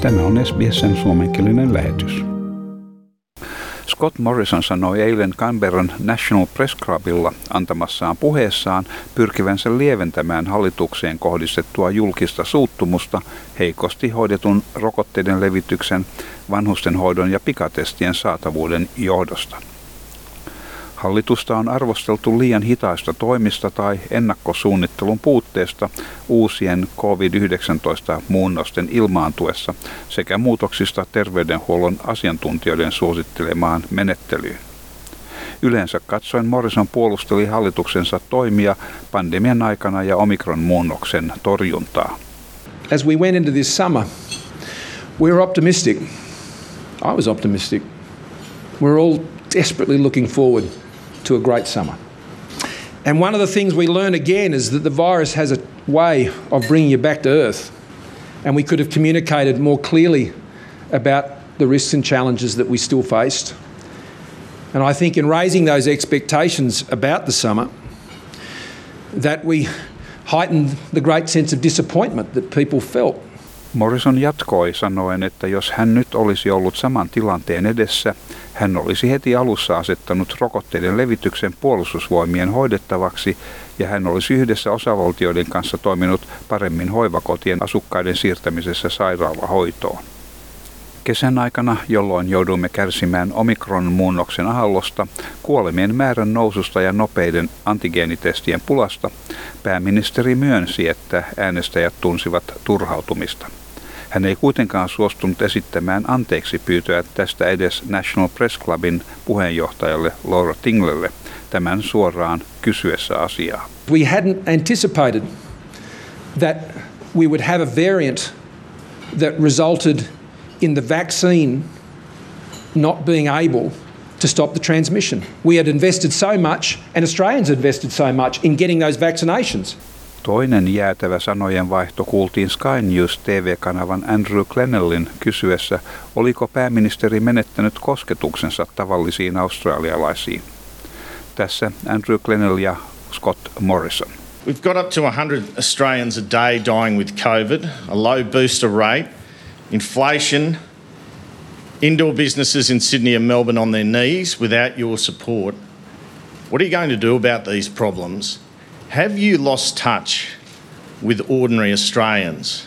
Tämä on SBSn suomenkielinen lähetys. Scott Morrison sanoi eilen Canberran National Press Clubilla antamassaan puheessaan pyrkivänsä lieventämään hallitukseen kohdistettua julkista suuttumusta heikosti hoidetun rokotteiden levityksen, vanhustenhoidon ja pikatestien saatavuuden johdosta. Hallitusta on arvosteltu liian hitaista toimista tai ennakkosuunnittelun puutteesta uusien COVID-19-muunnosten ilmaantuessa sekä muutoksista terveydenhuollon asiantuntijoiden suosittelemaan menettelyyn. Yleensä katsoen Morrison puolusteli hallituksensa toimia pandemian aikana ja omikron-muunnoksen torjuntaa. As we went into this summer, we were optimistic. I was optimistic. We're all desperately looking forward to a great summer. And one of the things we learn again is that the virus has a way of bringing you back to earth. And we could have communicated more clearly about the risks and challenges that we still faced. And I think in raising those expectations about the summer, that we heightened the great sense of disappointment that people felt. Morrison jatkoi sanoen, että jos hän nyt olisi ollut saman tilanteen edessä, hän olisi heti alussa asettanut rokotteiden levityksen puolustusvoimien hoidettavaksi ja hän olisi yhdessä osavaltioiden kanssa toiminut paremmin hoivakotien asukkaiden siirtämisessä sairaalahoitoon. Kesän aikana, jolloin jouduimme kärsimään omikron-muunnoksen aallosta, kuolemien määrän noususta ja nopeiden antigeenitestien pulasta, pääministeri myönsi, että äänestäjät tunsivat turhautumista. Hän ei kuitenkaan suostunut esittämään anteeksi pyytöä tästä edes National Press Clubin puheenjohtajalle Laura Tinglelle tämän suoraan kysyessä asiaa. We hadn't anticipated that we would have a variant that resulted in the vaccine not being able to stop the transmission. We had invested so much, and Australians invested so much in getting those vaccinations. Toinen jäätävä sanojen vaihto kuultiin Sky News TV-kanavan Andrew Glenellin kysyessä, oliko pääministeri menettänyt kosketuksensa tavallisiin australialaisiin. Tässä Andrew Glenell ja Scott Morrison. We've got up to 100 Australians a day dying with COVID, a low booster rate, inflation, indoor businesses in Sydney and Melbourne on their knees without your support. What are you going to do about these problems? Have you lost touch with ordinary Australians?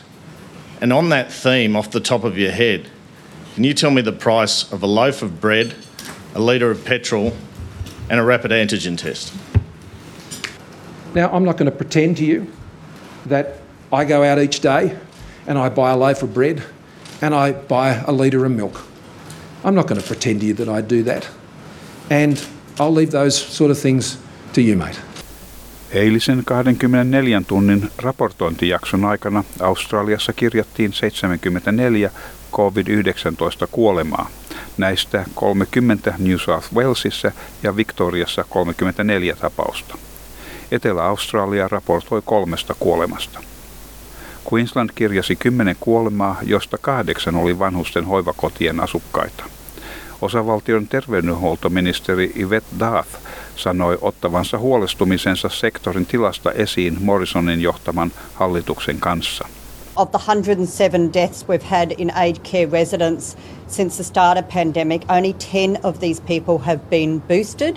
And on that theme, off the top of your head, can you tell me the price of a loaf of bread, a litre of petrol, and a rapid antigen test? Now, I'm not going to pretend to you that I go out each day and I buy a loaf of bread and I buy a litre of milk. I'm not going to pretend to you that I do that. And I'll leave those sort of things to you, mate. Eilisen 24 tunnin raportointijakson aikana Australiassa kirjattiin 74 COVID-19 kuolemaa. Näistä 30 New South Walesissa ja Victoriassa 34 tapausta. Etelä-Australia raportoi kolmesta kuolemasta. Queensland kirjasi 10 kuolemaa, josta kahdeksan oli vanhusten hoivakotien asukkaita. Osavaltion terveydenhuoltoministeri Yvette Dath sanoi ottavansa huolestumisensa sektorin tilasta esiin Morrisonin johtaman hallituksen kanssa. Of the 107 deaths we've had in aged care residents since the start of pandemic, only 10 of these people have been boosted.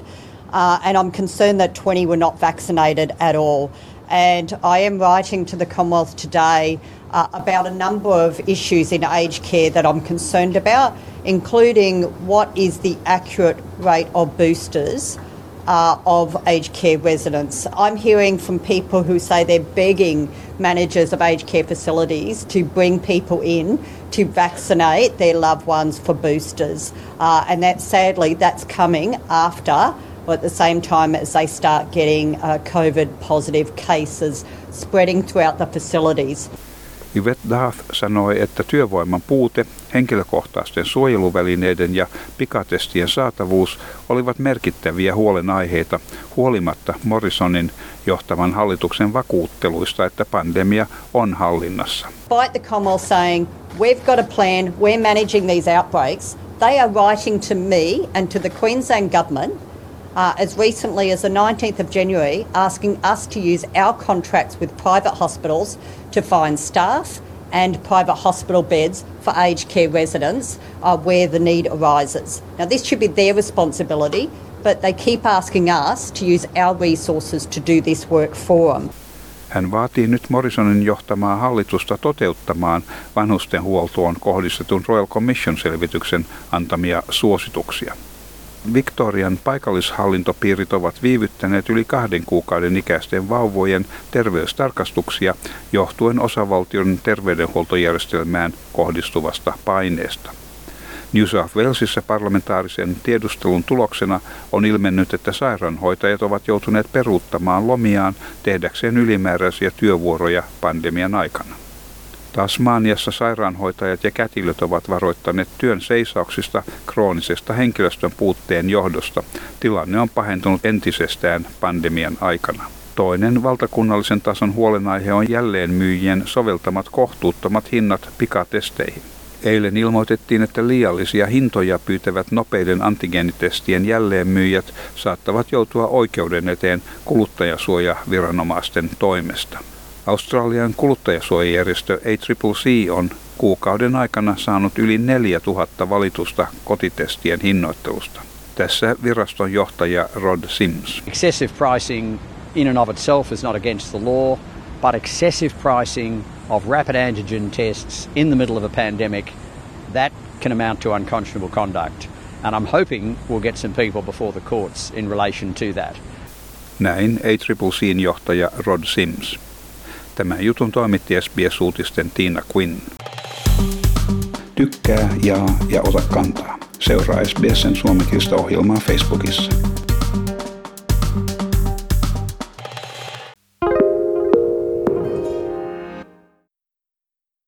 Uh, and I'm concerned that 20 were not vaccinated at all. And I am writing to the Commonwealth today uh, about a number of issues in aged care that I'm concerned about, including what is the accurate rate of boosters uh, of aged care residents. I'm hearing from people who say they're begging managers of aged care facilities to bring people in to vaccinate their loved ones for boosters, uh, and that sadly that's coming after. Or at the same time as they start getting uh, COVID positive cases spreading throughout the facilities. Yvette Dath sanoi, että työvoiman puute, henkilökohtaisten suojeluvälineiden ja pikatestien saatavuus olivat merkittäviä huolenaiheita huolimatta Morrisonin johtavan hallituksen vakuutteluista, että pandemia on hallinnassa. Despite the Commonwealth saying, we've got a plan, we're managing these outbreaks, they are writing to me and to the Queensland Government uh, as recently as the 19th of January, asking us to use our contracts with private hospitals to find staff and private hospital beds for aged care residents uh, where the need arises. Now, this should be their responsibility, but they keep asking us to use our resources to do this work for them. Hän vaatii nyt Morrisonin johtamaa hallitusta toteuttamaan vanhustenhuoltoon kohdistetun Royal Commission-selvityksen antamia suosituksia. Victorian paikallishallintopiirit ovat viivyttäneet yli kahden kuukauden ikäisten vauvojen terveystarkastuksia johtuen osavaltion terveydenhuoltojärjestelmään kohdistuvasta paineesta. New South Walesissa parlamentaarisen tiedustelun tuloksena on ilmennyt, että sairaanhoitajat ovat joutuneet peruuttamaan lomiaan tehdäkseen ylimääräisiä työvuoroja pandemian aikana. Tasmaniassa sairaanhoitajat ja kätilöt ovat varoittaneet työn seisauksista kroonisesta henkilöstön puutteen johdosta. Tilanne on pahentunut entisestään pandemian aikana. Toinen valtakunnallisen tason huolenaihe on jälleen myyjien soveltamat kohtuuttomat hinnat pikatesteihin. Eilen ilmoitettiin, että liiallisia hintoja pyytävät nopeiden antigeenitestien jälleenmyyjät saattavat joutua oikeuden eteen kuluttajasuojaviranomaisten toimesta. Australian kuluttajasuojajärjestö ACCC on kuukauden aikana saanut yli 4000 valitusta kotitestien hinnoittelusta. Tässä viraston johtaja Rod Sims. Excessive pricing in and of itself is not against the law, but excessive pricing of rapid antigen tests in the middle of a pandemic, that can amount to unconscionable conduct. And I'm hoping we'll get some people before the courts in relation to that. Näin ACCCn johtaja Rod Sims. Tämän jutun toimitti SBS-uutisten Tiina Quinn. Tykkää, jaa ja ota kantaa. Seuraa SBSn suomenkielistä ohjelmaa Facebookissa.